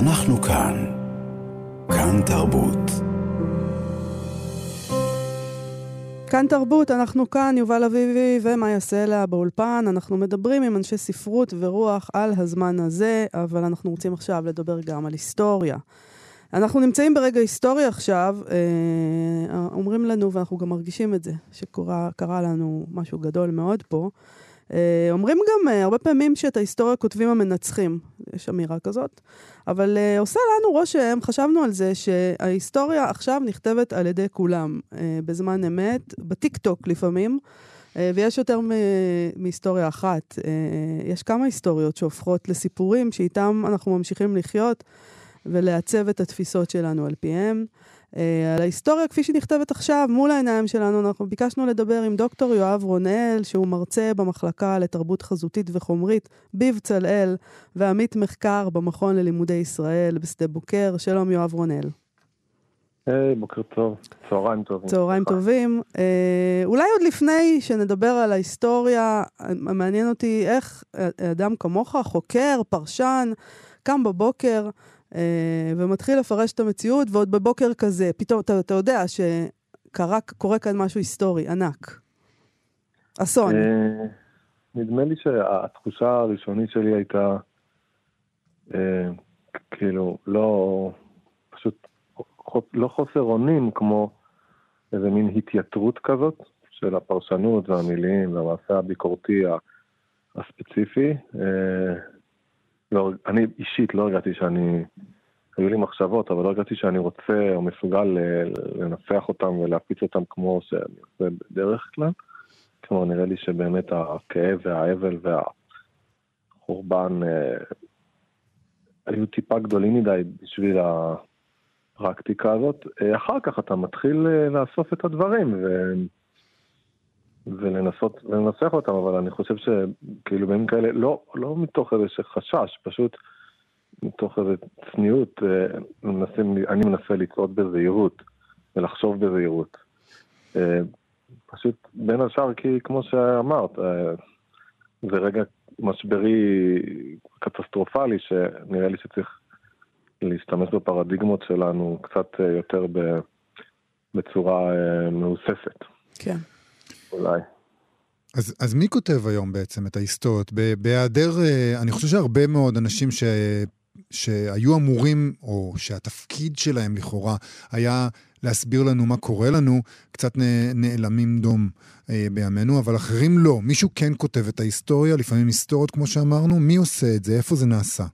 אנחנו כאן. כאן תרבות. כאן תרבות, אנחנו כאן, יובל אביבי ומאיה סלע באולפן. אנחנו מדברים עם אנשי ספרות ורוח על הזמן הזה, אבל אנחנו רוצים עכשיו לדבר גם על היסטוריה. אנחנו נמצאים ברגע היסטורי עכשיו, אה, אומרים לנו, ואנחנו גם מרגישים את זה, שקרה לנו משהו גדול מאוד פה. אה, אומרים גם אה, הרבה פעמים שאת ההיסטוריה כותבים המנצחים, יש אמירה כזאת, אבל אה, עושה לנו רושם, חשבנו על זה, שההיסטוריה עכשיו נכתבת על ידי כולם, בזמן אמת, בטיק טוק לפעמים. ויש יותר מהיסטוריה אחת. יש כמה היסטוריות שהופכות לסיפורים שאיתם אנחנו ממשיכים לחיות ולעצב את התפיסות שלנו על פיהם. אה, על ההיסטוריה כפי שהיא נכתבת עכשיו, מול העיניים שלנו, אנחנו ביקשנו לדבר עם דוקטור יואב רונאל, שהוא מרצה במחלקה לתרבות חזותית וחומרית בבצלאל, ועמית מחקר במכון ללימודי ישראל בשדה בוקר. שלום יואב רונאל. היי, hey, בוקר טוב, צהריים טובים. צהריים טובים. אה, אולי עוד לפני שנדבר על ההיסטוריה, מעניין אותי איך אדם כמוך, חוקר, פרשן, קם בבוקר, ומתחיל לפרש את המציאות, ועוד בבוקר כזה, פתאום אתה, אתה יודע שקורה כאן משהו היסטורי, ענק. אסון. אה, נדמה לי שהתחושה הראשונית שלי הייתה, אה, כאילו, לא, פשוט לא חוסר אונים, כמו איזה מין התייתרות כזאת של הפרשנות והמילים והמעשה הביקורתי הספציפי. לא, אני אישית לא הרגעתי שאני, היו לי מחשבות, אבל לא הרגעתי שאני רוצה או מסוגל לנפח אותם ולהפיץ אותם כמו שאני עושה בדרך כלל. כלומר, נראה לי שבאמת הכאב והאבל והחורבן אה, היו טיפה גדולים מדי בשביל הפרקטיקה הזאת. אה, אחר כך אתה מתחיל אה, לאסוף את הדברים, ו... ולנסות לנסח אותם, אבל אני חושב שכאילו בימים כאלה, לא, לא מתוך איזה חשש, פשוט מתוך איזה צניעות, אה, מנסים, אני מנסה לצעוד בזהירות ולחשוב בזהירות. אה, פשוט בין השאר כי כמו שאמרת, אה, זה רגע משברי קטסטרופלי שנראה לי שצריך להשתמש בפרדיגמות שלנו קצת יותר בצורה מהוססת. כן. אולי. אז, אז מי כותב היום בעצם את ההיסטוריות? בהיעדר, אה, אני חושב שהרבה מאוד אנשים ש, שהיו אמורים, או שהתפקיד שלהם לכאורה היה להסביר לנו מה קורה לנו, קצת נעלמים דום אה, בימינו, אבל אחרים לא. מישהו כן כותב את ההיסטוריה, לפעמים היסטוריות כמו שאמרנו, מי עושה את זה? איפה זה נעשה?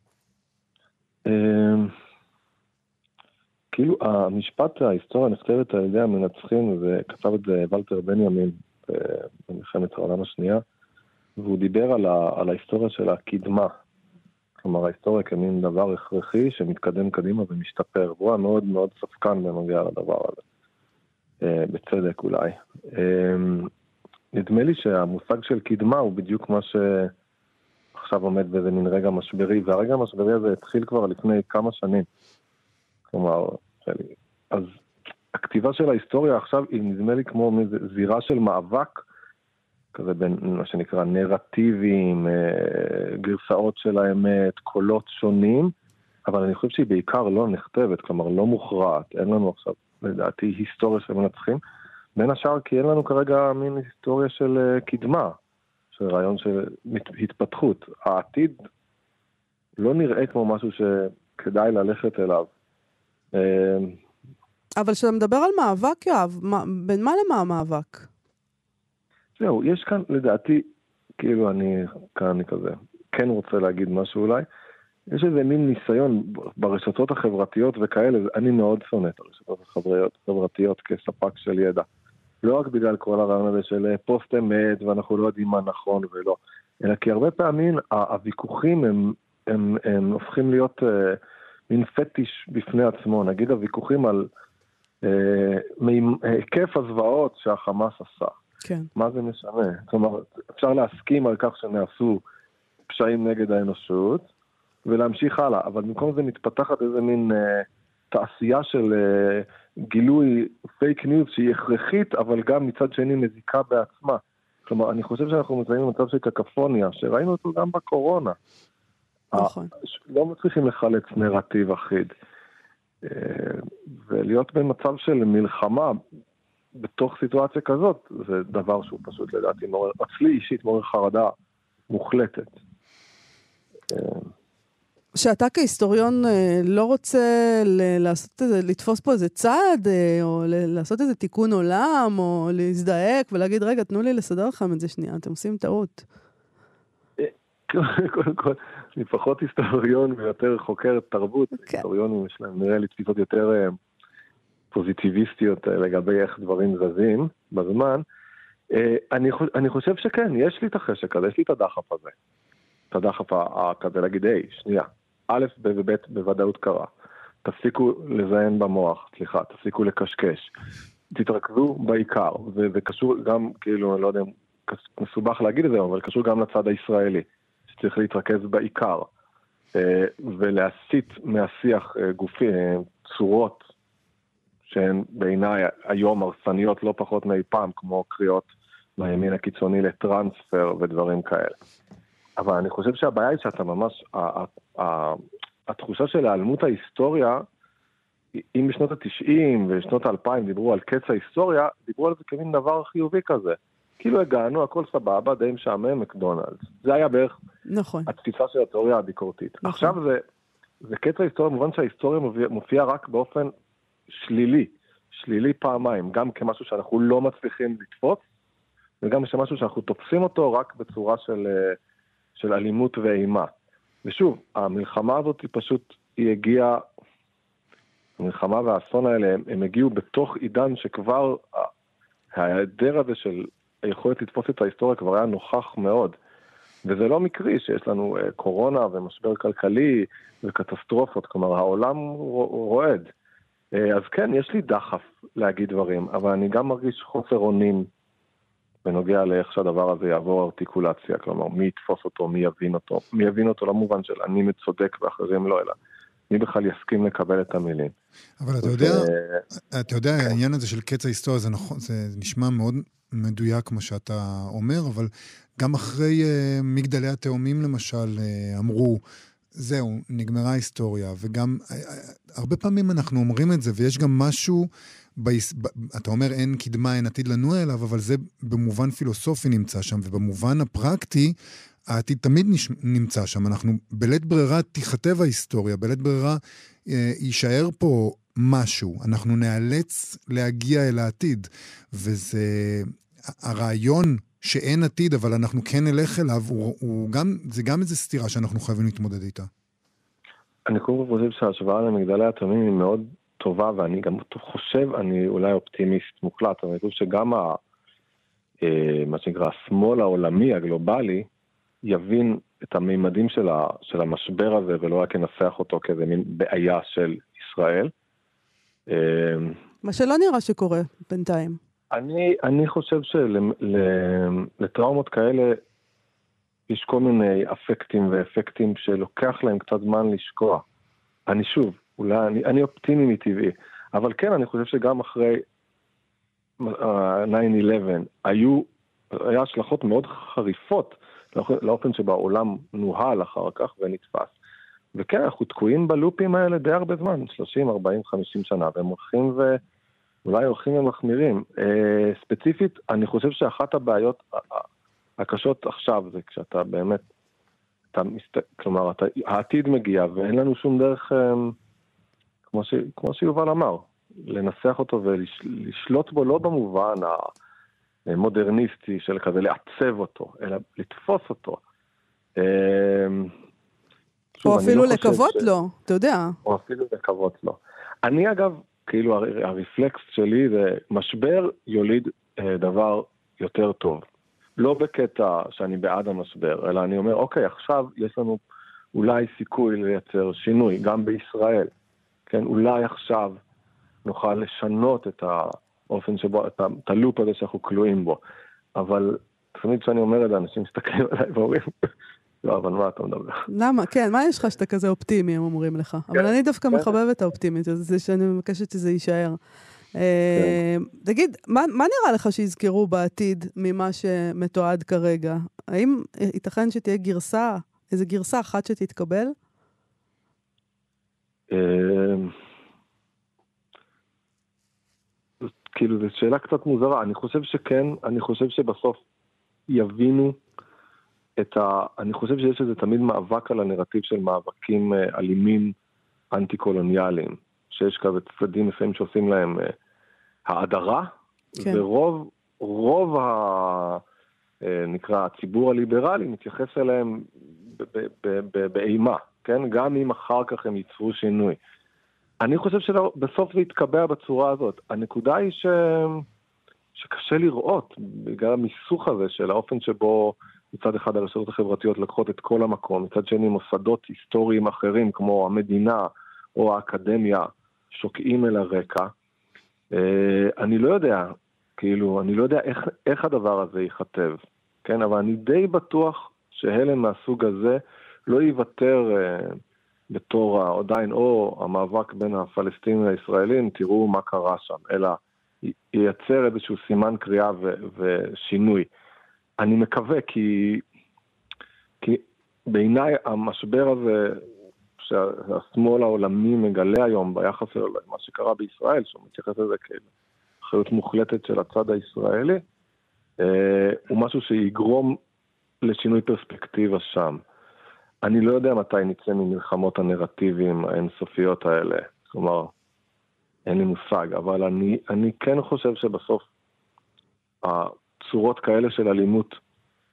אמ, כאילו המשפט ההיסטוריה נכתבת על ידי המנצחים, וכתב את זה ולטר בנימין, במלחמת העולם השנייה, והוא דיבר על, ה, על ההיסטוריה של הקדמה. כלומר, ההיסטוריה כמין דבר הכרחי שמתקדם קדימה ומשתפר, והוא היה מאוד מאוד ספקן בנוגע לדבר הזה, אה, בצדק אולי. אה, נדמה לי שהמושג של קדמה הוא בדיוק מה שעכשיו עומד באיזה מין רגע משברי, והרגע המשברי הזה התחיל כבר לפני כמה שנים. כלומר, אז הכתיבה של ההיסטוריה עכשיו היא נדמה לי כמו זירה של מאבק, כזה בין מה שנקרא נרטיבים, אה, גרסאות של האמת, קולות שונים, אבל אני חושב שהיא בעיקר לא נכתבת, כלומר לא מוכרעת, אין לנו עכשיו, לדעתי, היסטוריה של מנצחים. בין השאר כי אין לנו כרגע מין היסטוריה של אה, קדמה, של רעיון של התפתחות. העתיד לא נראה כמו משהו שכדאי ללכת אליו. אבל כשאתה מדבר על מאבק, יואב, בין מה למה המאבק? זהו, יש כאן, לדעתי, כאילו אני כאן אני כזה, כן רוצה להגיד משהו אולי. יש איזה מין ניסיון ברשתות החברתיות וכאלה, אני מאוד שונא את הרשתות החברתיות כספק של ידע. לא רק בגלל כל הרעיון הזה של אה, פוסט אמת ואנחנו לא יודעים מה נכון ולא, אלא כי הרבה פעמים הוויכוחים הם, הם, הם, הופכים להיות אה, מין פטיש בפני עצמו. נגיד הוויכוחים על מהיקף הזוועות שהחמאס עשה. כן. מה זה משנה? כלומר, אפשר להסכים על כך שנעשו פשעים נגד האנושות ולהמשיך הלאה, אבל במקום זה מתפתחת איזה מין אה, תעשייה של אה, גילוי פייק ניוז שהיא הכרחית, אבל גם מצד שני מזיקה בעצמה. כלומר, אני חושב שאנחנו מציינים במצב של קקפוניה, שראינו אותו גם בקורונה. נכון. לא מצליחים לחלץ נרטיב אחיד. אה, ולהיות במצב של מלחמה בתוך סיטואציה כזאת, זה דבר שהוא פשוט לדעתי מעורר, אצלי אישית מעורר חרדה מוחלטת. שאתה כהיסטוריון אה, לא רוצה לעשות איזה, לתפוס פה איזה צעד, אה, או לעשות איזה תיקון עולם, או להזדעק ולהגיד, רגע, תנו לי לסדר לכם את זה שנייה, אתם עושים טעות. קודם כל, אני פחות היסטוריון ויותר חוקר תרבות. כן. היסטוריונים יש להם נראה לי תפיסות יותר אה, פוזיטיביסטיות לגבי איך דברים זזים בזמן. אני, אני חושב שכן, יש לי את החשק הזה, יש לי את הדחף הזה. את הדחף כזה להגיד, היי, שנייה, א' וב' בוודאות קרה. תפסיקו לזיין במוח, סליחה, תפסיקו לקשקש. תתרכזו בעיקר, וזה קשור גם, כאילו, אני לא יודע אם מסובך להגיד את זה, אבל קשור גם לצד הישראלי, שצריך להתרכז בעיקר, אה, ולהסיט מהשיח אה, גופי, אה, צורות שהן בעיניי היום הרסניות לא פחות מאי פעם, כמו קריאות מהימין הקיצוני לטרנספר ודברים כאלה. אבל אני חושב שהבעיה היא שאתה ממש, התחושה של היעלמות ההיסטוריה, אם בשנות ה-90 ושנות ה-2000 דיברו על קץ ההיסטוריה, דיברו על זה כמין דבר חיובי כזה. כאילו הגענו, הכל סבבה, די משעמם, מקדונלדס. זה היה בערך נכון. התפיסה של התיאוריה הביקורתית. נכון. עכשיו זה, זה קץ ההיסטוריה, במובן שההיסטוריה מופיעה מופיע רק באופן שלילי, שלילי פעמיים, גם כמשהו שאנחנו לא מצליחים לתפוס, וגם כמשהו שאנחנו תופסים אותו רק בצורה של... Uh, של אלימות ואימה. ושוב, המלחמה הזאת היא פשוט, היא הגיעה, המלחמה והאסון האלה, הם, הם הגיעו בתוך עידן שכבר ההיעדר הזה של היכולת לתפוס את ההיסטוריה כבר היה נוכח מאוד. וזה לא מקרי שיש לנו uh, קורונה ומשבר כלכלי וקטסטרופות, כלומר העולם רועד. Uh, אז כן, יש לי דחף להגיד דברים, אבל אני גם מרגיש חוסר אונים בנוגע לאיך שהדבר הזה יעבור ארטיקולציה, כלומר מי יתפוס אותו, מי יבין אותו, מי יבין אותו למובן של אני צודק ואחרים לא, אלא מי בכלל יסכים לקבל את המילים. אבל אתה יודע, אתה יודע, כן. העניין הזה של קץ ההיסטוריה, זה נכון, זה נשמע מאוד מדויק כמו שאתה אומר, אבל גם אחרי uh, מגדלי התאומים למשל, uh, אמרו, זהו, נגמרה ההיסטוריה, וגם uh, הרבה פעמים אנחנו אומרים את זה, ויש גם משהו ביס... אתה אומר אין קדמה, אין עתיד לנוע אליו, אבל זה במובן פילוסופי נמצא שם, ובמובן הפרקטי, העתיד תמיד נש... נמצא שם. אנחנו בלית ברירה תיכתב ההיסטוריה, בלית ברירה אה, יישאר פה משהו. אנחנו ניאלץ להגיע אל העתיד. וזה הרעיון שאין עתיד, אבל אנחנו כן נלך אליו, הוא, הוא גם, זה גם איזו סתירה שאנחנו חייבים להתמודד איתה. אני קודם כל חושב שההשוואה למגדלי התאומים היא מאוד טובה, ואני גם חושב, אני אולי אופטימיסט מוחלט, אבל אני חושב שגם ה, אה, מה שנקרא השמאל העולמי, הגלובלי, יבין את המימדים של, ה, של המשבר הזה, ולא רק ינסח אותו כאיזה מין בעיה של ישראל. אה, מה שלא נראה שקורה בינתיים. אני, אני חושב שלטראומות כאלה יש כל מיני אפקטים ואפקטים שלוקח להם קצת זמן לשקוע. אני שוב, אולי אני, אני אופטימי מטבעי, אבל כן, אני חושב שגם אחרי 9-11 uh, היו, היה השלכות מאוד חריפות לאופן שבו העולם נוהל אחר כך ונתפס. וכן, אנחנו תקועים בלופים האלה די הרבה זמן, 30, 40, 50 שנה, והם הולכים ואולי הולכים ומחמירים. Uh, ספציפית, אני חושב שאחת הבעיות הקשות עכשיו זה כשאתה באמת, אתה מסת... כלומר, אתה, העתיד מגיע ואין לנו שום דרך... Uh, כמו, ש, כמו שיובל אמר, לנסח אותו ולשלוט בו לא במובן המודרניסטי של כזה לעצב אותו, אלא לתפוס אותו. אמ, או אפילו לא לקוות ש... לו, אתה יודע. או אפילו לקוות לו. אני אגב, כאילו הרפלקס שלי זה משבר יוליד אה, דבר יותר טוב. לא בקטע שאני בעד המשבר, אלא אני אומר, אוקיי, עכשיו יש לנו אולי סיכוי לייצר שינוי, גם בישראל. כן, אולי עכשיו נוכל לשנות את האופן שבו, את הלופ הזה שאנחנו כלואים בו. אבל תמיד כשאני אומר את זה, אנשים מסתכלים עליי ואומרים, לא, אבל מה אתה מדבר? למה? כן, מה יש לך שאתה כזה אופטימי, הם אומרים לך? כן, אבל אני דווקא כן. מחבב את האופטימיות, זה שאני מבקשת שזה יישאר. אה, כן. תגיד, מה, מה נראה לך שיזכרו בעתיד ממה שמתועד כרגע? האם ייתכן שתהיה גרסה איזה גרסה אחת שתתקבל? אמ, כאילו, זו שאלה קצת מוזרה. אני חושב שכן, אני חושב שבסוף יבינו את ה... אני חושב שיש איזה תמיד מאבק על הנרטיב של מאבקים אה, אלימים אנטי-קולוניאליים, שיש כזה צדדים מסוימים שעושים להם אה, האדרה, כן. ורוב רוב ה... אה, נקרא הציבור הליברלי מתייחס אליהם באימה, כן? גם אם אחר כך הם ייצרו שינוי. אני חושב שבסוף זה יתקבע בצורה הזאת. הנקודה היא ש... שקשה לראות, בגלל המיסוך הזה של האופן שבו מצד אחד הרשתות החברתיות לקחות את כל המקום, מצד שני מוסדות היסטוריים אחרים כמו המדינה או האקדמיה שוקעים אל הרקע. אה, אני לא יודע, כאילו, אני לא יודע איך, איך הדבר הזה ייכתב, כן? אבל אני די בטוח שהלם מהסוג הזה לא ייוותר אה, בתור עדיין או המאבק בין הפלסטינים לישראלים, תראו מה קרה שם, אלא ייצר איזשהו סימן קריאה ו- ושינוי. אני מקווה, כי, כי בעיניי המשבר הזה שהשמאל העולמי מגלה היום ביחס שלו למה שקרה בישראל, שהוא מתייחס לזה כאחריות מוחלטת של הצד הישראלי, אה, הוא משהו שיגרום לשינוי פרספקטיבה שם. אני לא יודע מתי נצא ממלחמות הנרטיבים האינסופיות האלה. כלומר, אין לי מושג, אבל אני, אני כן חושב שבסוף הצורות כאלה של אלימות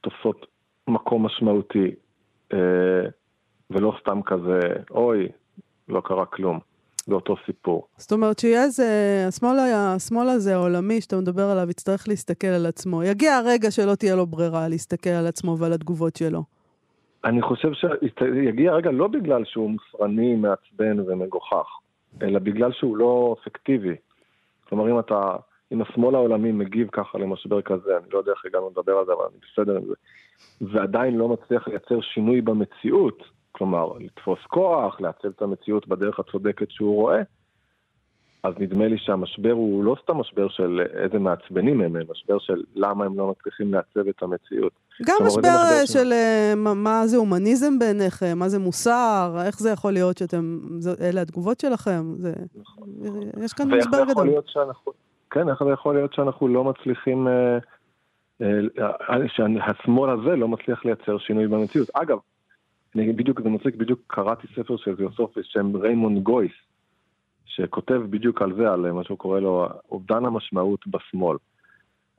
תופסות מקום משמעותי, אה, ולא סתם כזה, אוי, לא קרה כלום. זה אותו סיפור. זאת אומרת שיהיה איזה, השמאל, השמאל הזה העולמי שאתה מדבר עליו יצטרך להסתכל על עצמו. יגיע הרגע שלא תהיה לו ברירה להסתכל על עצמו ועל התגובות שלו. אני חושב שיגיע הרגע לא בגלל שהוא מוסרני, מעצבן ומגוחך, אלא בגלל שהוא לא אפקטיבי. כלומר, אם אתה, אם השמאל העולמי מגיב ככה למשבר כזה, אני לא יודע איך הגענו לדבר על זה, אבל אני בסדר עם זה, ועדיין לא מצליח לייצר שינוי במציאות, כלומר, לתפוס כוח, לעצב את המציאות בדרך הצודקת שהוא רואה, אז נדמה לי שהמשבר הוא לא סתם משבר של איזה מעצבנים הם, הם משבר של למה הם לא מצליחים לעצב את המציאות. גם משבר של אה, מה זה הומניזם בעיניכם, מה זה מוסר, איך זה יכול להיות שאתם, אלה התגובות שלכם, זה, נכון. יש כאן משבר גדול. שאנחנו, כן, איך זה יכול להיות שאנחנו לא מצליחים, אה, אה, שהשמאל הזה לא מצליח לייצר שינוי במציאות. אגב, אני בדיוק, זה מצחיק, בדיוק קראתי ספר של פילוסוף בשם ריימונד גויס, שכותב בדיוק על זה, על מה שהוא קורא לו אובדן המשמעות בשמאל.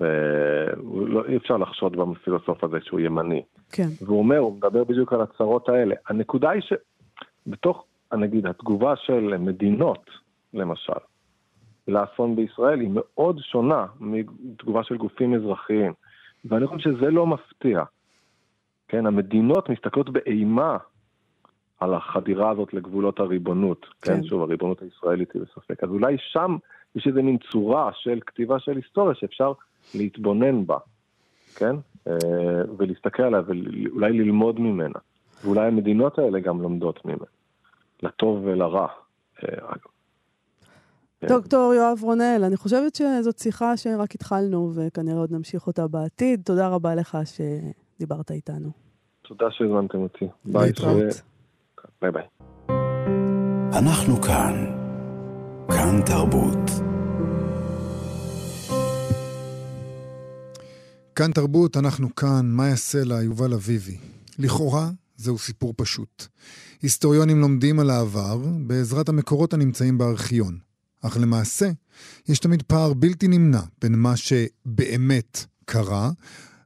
ולא, אי אפשר לחשוד בפילוסוף הזה שהוא ימני. כן. והוא אומר, הוא מדבר בדיוק על הצרות האלה. הנקודה היא שבתוך, נגיד, התגובה של מדינות, למשל, לאסון בישראל היא מאוד שונה מתגובה של גופים אזרחיים. ואני חושב שזה לא מפתיע. כן, המדינות מסתכלות באימה על החדירה הזאת לגבולות הריבונות. כן, כן שוב, הריבונות הישראלית היא בספק. אז אולי שם יש איזה מין צורה של כתיבה של היסטוריה שאפשר להתבונן בה, כן? אה, ולהסתכל עליה ואולי ללמוד ממנה. ואולי המדינות האלה גם לומדות ממנה, לטוב ולרע, אה. דוקטור יואב רונל, אני חושבת שזאת שיחה שרק התחלנו וכנראה עוד נמשיך אותה בעתיד. תודה רבה לך שדיברת איתנו. תודה שהזמנתם אותי. ביי. ביי ביי. אנחנו כאן. כאן תרבות. כאן תרבות, אנחנו כאן, מאיה סלע, יובל אביבי. לכאורה, זהו סיפור פשוט. היסטוריונים לומדים על העבר בעזרת המקורות הנמצאים בארכיון. אך למעשה, יש תמיד פער בלתי נמנע בין מה שבאמת קרה,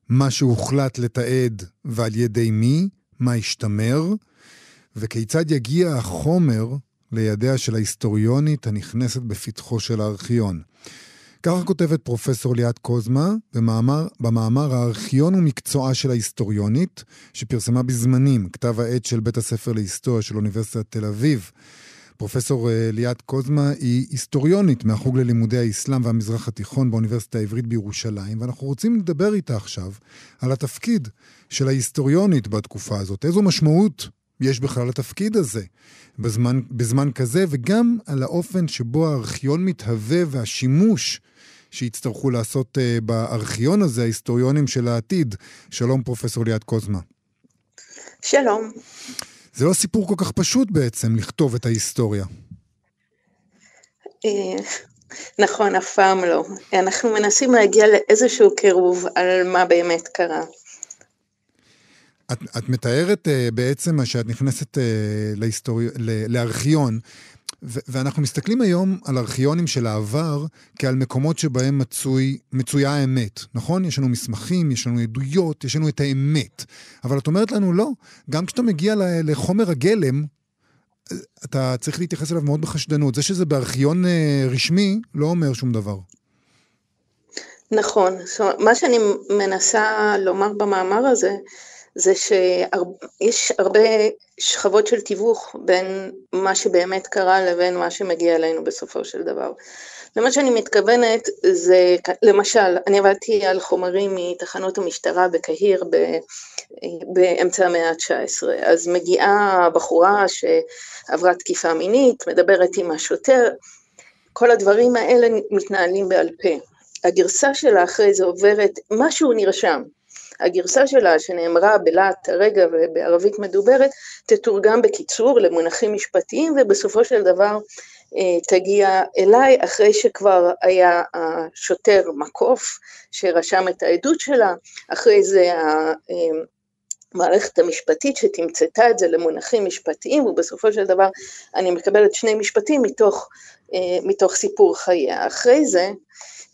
מה שהוחלט לתעד ועל ידי מי, מה השתמר, וכיצד יגיע החומר לידיה של ההיסטוריונית הנכנסת בפתחו של הארכיון. ככה כותבת פרופסור ליאת קוזמה במאמר, במאמר הארכיון ומקצועה של ההיסטוריונית, שפרסמה בזמנים כתב העת של בית הספר להיסטוריה של אוניברסיטת תל אביב. פרופסור אה, ליאת קוזמה היא היסטוריונית מהחוג ללימודי האסלאם והמזרח התיכון באוניברסיטה העברית בירושלים, ואנחנו רוצים לדבר איתה עכשיו על התפקיד של ההיסטוריונית בתקופה הזאת. איזו משמעות יש בכלל לתפקיד הזה בזמן, בזמן כזה, וגם על האופן שבו הארכיון מתהווה והשימוש שיצטרכו לעשות uh, בארכיון הזה, ההיסטוריונים של העתיד. שלום, פרופסור ליאת קוזמה. שלום. זה לא סיפור כל כך פשוט בעצם, לכתוב את ההיסטוריה. אה, נכון, אף פעם לא. אנחנו מנסים להגיע לאיזשהו קירוב על מה באמת קרה. את, את מתארת uh, בעצם שאת נכנסת uh, להיסטורי... לארכיון, ו- ואנחנו מסתכלים היום על ארכיונים של העבר כעל מקומות שבהם מצוי, מצויה האמת, נכון? יש לנו מסמכים, יש לנו עדויות, יש לנו את האמת. אבל את אומרת לנו, לא, גם כשאתה מגיע לחומר הגלם, אתה צריך להתייחס אליו מאוד בחשדנות. זה שזה בארכיון uh, רשמי לא אומר שום דבר. נכון. מה שאני מנסה לומר במאמר הזה, זה שיש הרבה שכבות של תיווך בין מה שבאמת קרה לבין מה שמגיע אלינו בסופו של דבר. ומה שאני מתכוונת זה, למשל, אני עבדתי על חומרים מתחנות המשטרה בקהיר באמצע המאה ה-19, אז מגיעה בחורה שעברה תקיפה מינית, מדברת עם השוטר, כל הדברים האלה מתנהלים בעל פה. הגרסה שלה אחרי זה עוברת, משהו נרשם, הגרסה שלה שנאמרה בלהט הרגע ובערבית מדוברת, תתורגם בקיצור למונחים משפטיים ובסופו של דבר אה, תגיע אליי אחרי שכבר היה השוטר מקוף שרשם את העדות שלה, אחרי זה המערכת אה, המשפטית שתמצתה את זה למונחים משפטיים ובסופו של דבר אני מקבלת שני משפטים מתוך, אה, מתוך סיפור חייה. אחרי זה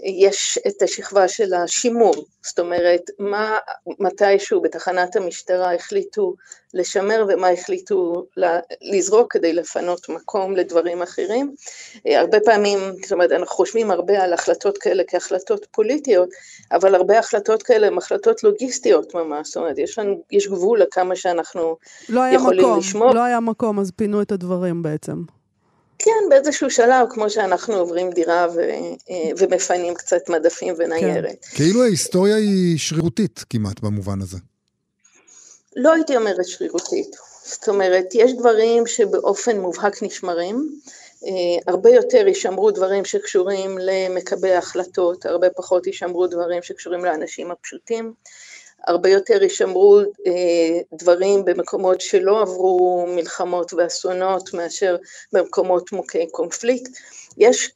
יש את השכבה של השימור, זאת אומרת, מה מתישהו בתחנת המשטרה החליטו לשמר ומה החליטו לזרוק כדי לפנות מקום לדברים אחרים. הרבה פעמים, זאת אומרת, אנחנו חושבים הרבה על החלטות כאלה כהחלטות פוליטיות, אבל הרבה החלטות כאלה הן החלטות לוגיסטיות ממש, זאת אומרת, יש, לנו, יש גבול לכמה שאנחנו לא יכולים מקום, לשמור. לא היה מקום, אז פינו את הדברים בעצם. כן, באיזשהו שלב, כמו שאנחנו עוברים דירה ו, אה, ומפנים קצת מדפים וניירת. כן. כאילו ההיסטוריה היא שרירותית כמעט במובן הזה. לא הייתי אומרת שרירותית. זאת אומרת, יש דברים שבאופן מובהק נשמרים, אה, הרבה יותר יישמרו דברים שקשורים למקבלי החלטות, הרבה פחות יישמרו דברים שקשורים לאנשים הפשוטים. הרבה יותר יישמרו אה, דברים במקומות שלא עברו מלחמות ואסונות מאשר במקומות מוכי קונפליקט. יש,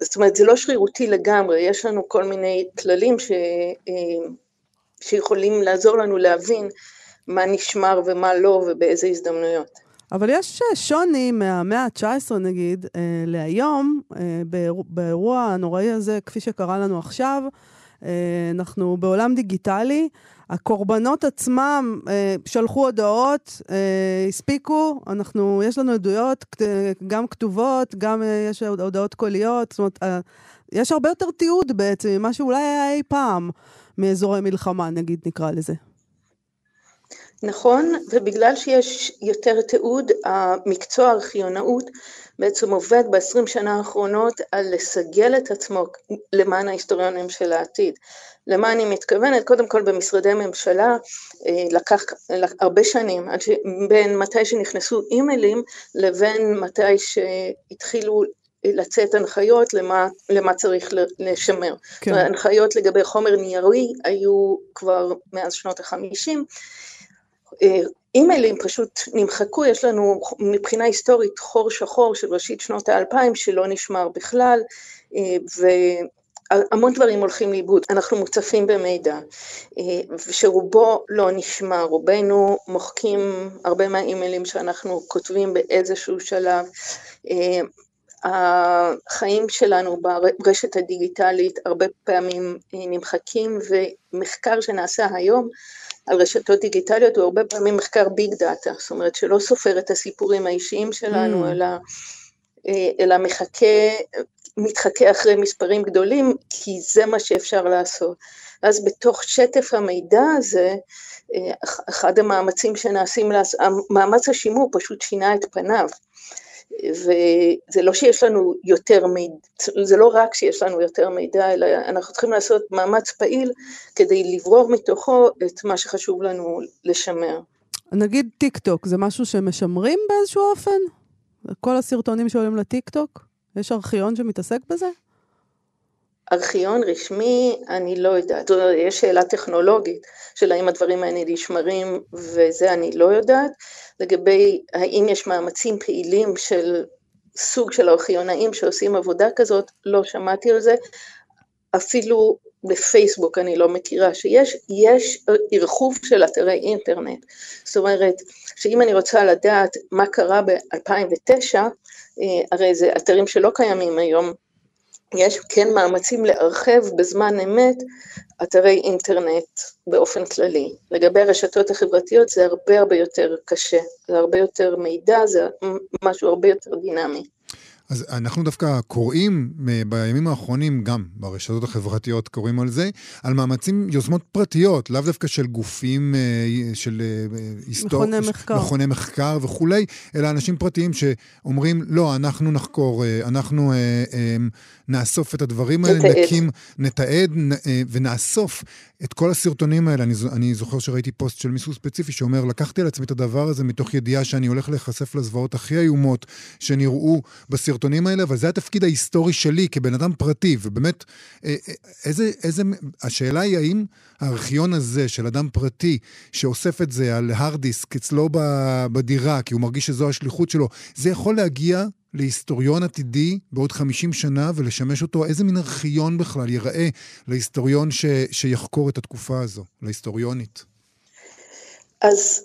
זאת אומרת, זה לא שרירותי לגמרי, יש לנו כל מיני כללים ש, אה, שיכולים לעזור לנו להבין מה נשמר ומה לא ובאיזה הזדמנויות. אבל יש שוני מהמאה ה-19 נגיד, אה, להיום, אה, באירוע הנוראי הזה, כפי שקרה לנו עכשיו, אה, אנחנו בעולם דיגיטלי, הקורבנות עצמם אה, שלחו הודעות, אה, הספיקו, אנחנו, יש לנו עדויות, גם כתובות, גם אה, יש הודעות קוליות, זאת אומרת, אה, יש הרבה יותר תיעוד בעצם ממה שאולי היה אי פעם מאזורי מלחמה, נגיד, נקרא לזה. נכון, ובגלל שיש יותר תיעוד, המקצוע הארכיונאות בעצם עובד ב-20 שנה האחרונות על לסגל את עצמו למען ההיסטוריונים של העתיד. למה אני מתכוונת? קודם כל במשרדי ממשלה אה, לקח הרבה שנים. בין מתי שנכנסו אימיילים לבין מתי שהתחילו לצאת הנחיות למה, למה צריך לשמר. כן. הנחיות לגבי חומר ניירי היו כבר מאז שנות החמישים. אה, אימיילים פשוט נמחקו, יש לנו מבחינה היסטורית חור שחור של ראשית שנות האלפיים שלא נשמר בכלל, אה, והמון דברים הולכים לאיבוד, אנחנו מוצפים במידע, אה, שרובו לא נשמר, רובנו מוחקים הרבה מהאימיילים שאנחנו כותבים באיזשהו שלב, החיים שלנו ברשת הדיגיטלית הרבה פעמים נמחקים, ומחקר שנעשה היום על רשתות דיגיטליות הוא הרבה פעמים מחקר ביג דאטה, זאת אומרת שלא סופר את הסיפורים האישיים שלנו, mm. אלא, אה, אלא מחכה, מתחכה אחרי מספרים גדולים, כי זה מה שאפשר לעשות. אז בתוך שטף המידע הזה, אה, אחד המאמצים שנעשים, מאמץ השימור פשוט שינה את פניו. וזה לא שיש לנו יותר מידע, זה לא רק שיש לנו יותר מידע, אלא אנחנו צריכים לעשות מאמץ פעיל כדי לברור מתוכו את מה שחשוב לנו לשמר. נגיד טיק טוק, זה משהו שמשמרים באיזשהו אופן? כל הסרטונים שעולים לטיק טוק? יש ארכיון שמתעסק בזה? ארכיון רשמי, אני לא יודעת, יש שאלה טכנולוגית של האם הדברים האלה נשמרים וזה אני לא יודעת, לגבי האם יש מאמצים פעילים של סוג של ארכיונאים שעושים עבודה כזאת, לא שמעתי על זה, אפילו בפייסבוק אני לא מכירה, שיש יש ערחוב של אתרי אינטרנט, זאת אומרת שאם אני רוצה לדעת מה קרה ב-2009, אה, הרי זה אתרים שלא קיימים היום, יש כן מאמצים להרחב בזמן אמת אתרי אינטרנט באופן כללי. לגבי הרשתות החברתיות זה הרבה הרבה יותר קשה, זה הרבה יותר מידע, זה משהו הרבה יותר דינמי. אז אנחנו דווקא קוראים אה, בימים האחרונים, גם ברשתות החברתיות קוראים על זה, על מאמצים, יוזמות פרטיות, לאו דווקא של גופים, אה, של אה, היסטוריה, מכוני מחקר. מכוני מחקר וכולי, אלא אנשים פרטיים שאומרים, לא, אנחנו נחקור, אנחנו נאסוף את הדברים האלה, נתעד. נקים, נתעד ונאסוף את כל הסרטונים האלה. אני, אני זוכר שראיתי פוסט של מישהו ספציפי שאומר, לקחתי על עצמי את הדבר הזה מתוך ידיעה שאני הולך להיחשף לזוועות הכי איומות שנראו בסרטונים האלה, אבל זה התפקיד ההיסטורי שלי כבן אדם פרטי, ובאמת, אה, אה, איזה, איזה, השאלה היא האם הארכיון הזה של אדם פרטי שאוסף את זה על הרד דיסק אצלו בדירה, כי הוא מרגיש שזו השליחות שלו, זה יכול להגיע להיסטוריון עתידי בעוד 50 שנה ולשמש אותו, איזה מין ארכיון בכלל ייראה להיסטוריון ש, שיחקור את התקופה הזו, להיסטוריונית? אז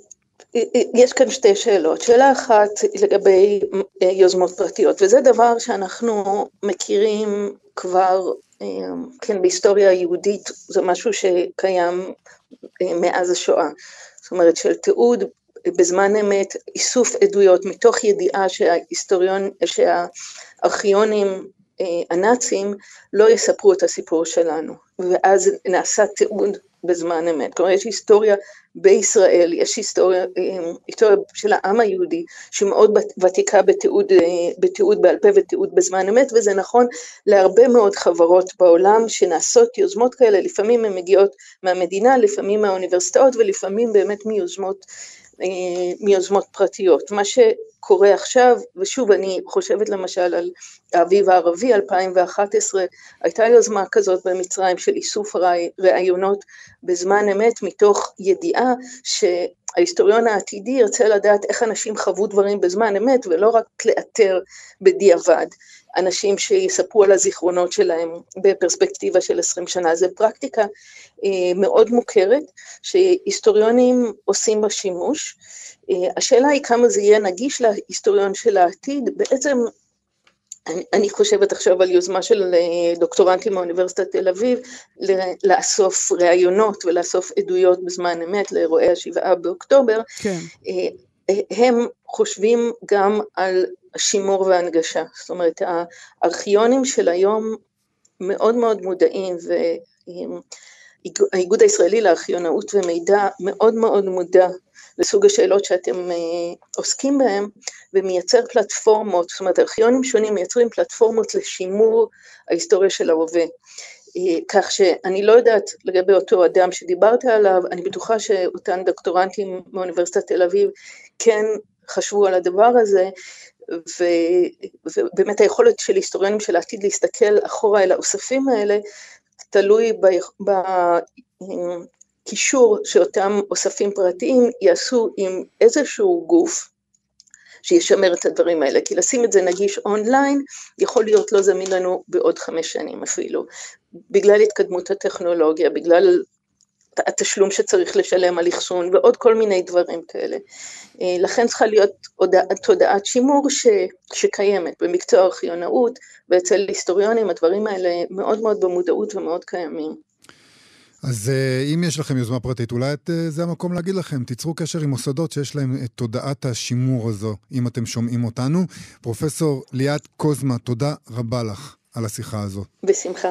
יש כאן שתי שאלות. שאלה אחת לגבי אה, יוזמות פרטיות, וזה דבר שאנחנו מכירים כבר, אה, כן, בהיסטוריה היהודית, זה משהו שקיים אה, מאז השואה. זאת אומרת, של תיעוד בזמן אמת, איסוף עדויות מתוך ידיעה שההיסטוריון, שהארכיונים הנאצים לא יספרו את הסיפור שלנו, ואז נעשה תיעוד בזמן אמת. כלומר, יש היסטוריה בישראל, יש היסטוריה, היסטוריה של העם היהודי, שמאוד ותיקה בתיעוד, בתיעוד בעל פה ותיעוד בזמן אמת, וזה נכון להרבה מאוד חברות בעולם שנעשות יוזמות כאלה, לפעמים הן מגיעות מהמדינה, לפעמים מהאוניברסיטאות, ולפעמים באמת מיוזמות מיוזמות פרטיות. מה שקורה עכשיו, ושוב אני חושבת למשל על האביב הערבי 2011, הייתה יוזמה כזאת במצרים של איסוף ראיונות בזמן אמת מתוך ידיעה שההיסטוריון העתידי ירצה לדעת איך אנשים חוו דברים בזמן אמת ולא רק לאתר בדיעבד. אנשים שיספרו על הזיכרונות שלהם בפרספקטיבה של עשרים שנה. זו פרקטיקה אה, מאוד מוכרת, שהיסטוריונים עושים בה שימוש. אה, השאלה היא כמה זה יהיה נגיש להיסטוריון של העתיד. בעצם אני, אני חושבת עכשיו על יוזמה של אה, דוקטורנטים מאוניברסיטת תל אביב, לאסוף ראיונות ולאסוף עדויות בזמן אמת לאירועי השבעה באוקטובר. כן. הם חושבים גם על השימור והנגשה. זאת אומרת, הארכיונים של היום מאוד מאוד מודעים, והאיגוד הישראלי לארכיונאות ומידע מאוד מאוד מודע לסוג השאלות שאתם אה, עוסקים בהן, ומייצר פלטפורמות, זאת אומרת, ארכיונים שונים מייצרים פלטפורמות לשימור ההיסטוריה של ההווה. אה, כך שאני לא יודעת לגבי אותו אדם שדיברת עליו, אני בטוחה שאותן דוקטורנטים מאוניברסיטת תל אביב כן חשבו על הדבר הזה, ובאמת היכולת של היסטוריונים של העתיד להסתכל אחורה אל האוספים האלה, תלוי בקישור שאותם אוספים פרטיים יעשו עם איזשהו גוף שישמר את הדברים האלה, כי לשים את זה נגיש אונליין יכול להיות לא זמין לנו בעוד חמש שנים אפילו, בגלל התקדמות הטכנולוגיה, בגלל התשלום שצריך לשלם על אחסון ועוד כל מיני דברים כאלה. אה, לכן צריכה להיות תודעת שימור ש, שקיימת במקצוע ארכיונאות ואצל היסטוריונים הדברים האלה מאוד מאוד במודעות ומאוד קיימים. אז אה, אם יש לכם יוזמה פרטית, אולי את, אה, זה המקום להגיד לכם, תיצרו קשר עם מוסדות שיש להם את תודעת השימור הזו, אם אתם שומעים אותנו. פרופסור ליאת קוזמה, תודה רבה לך על השיחה הזו. בשמחה.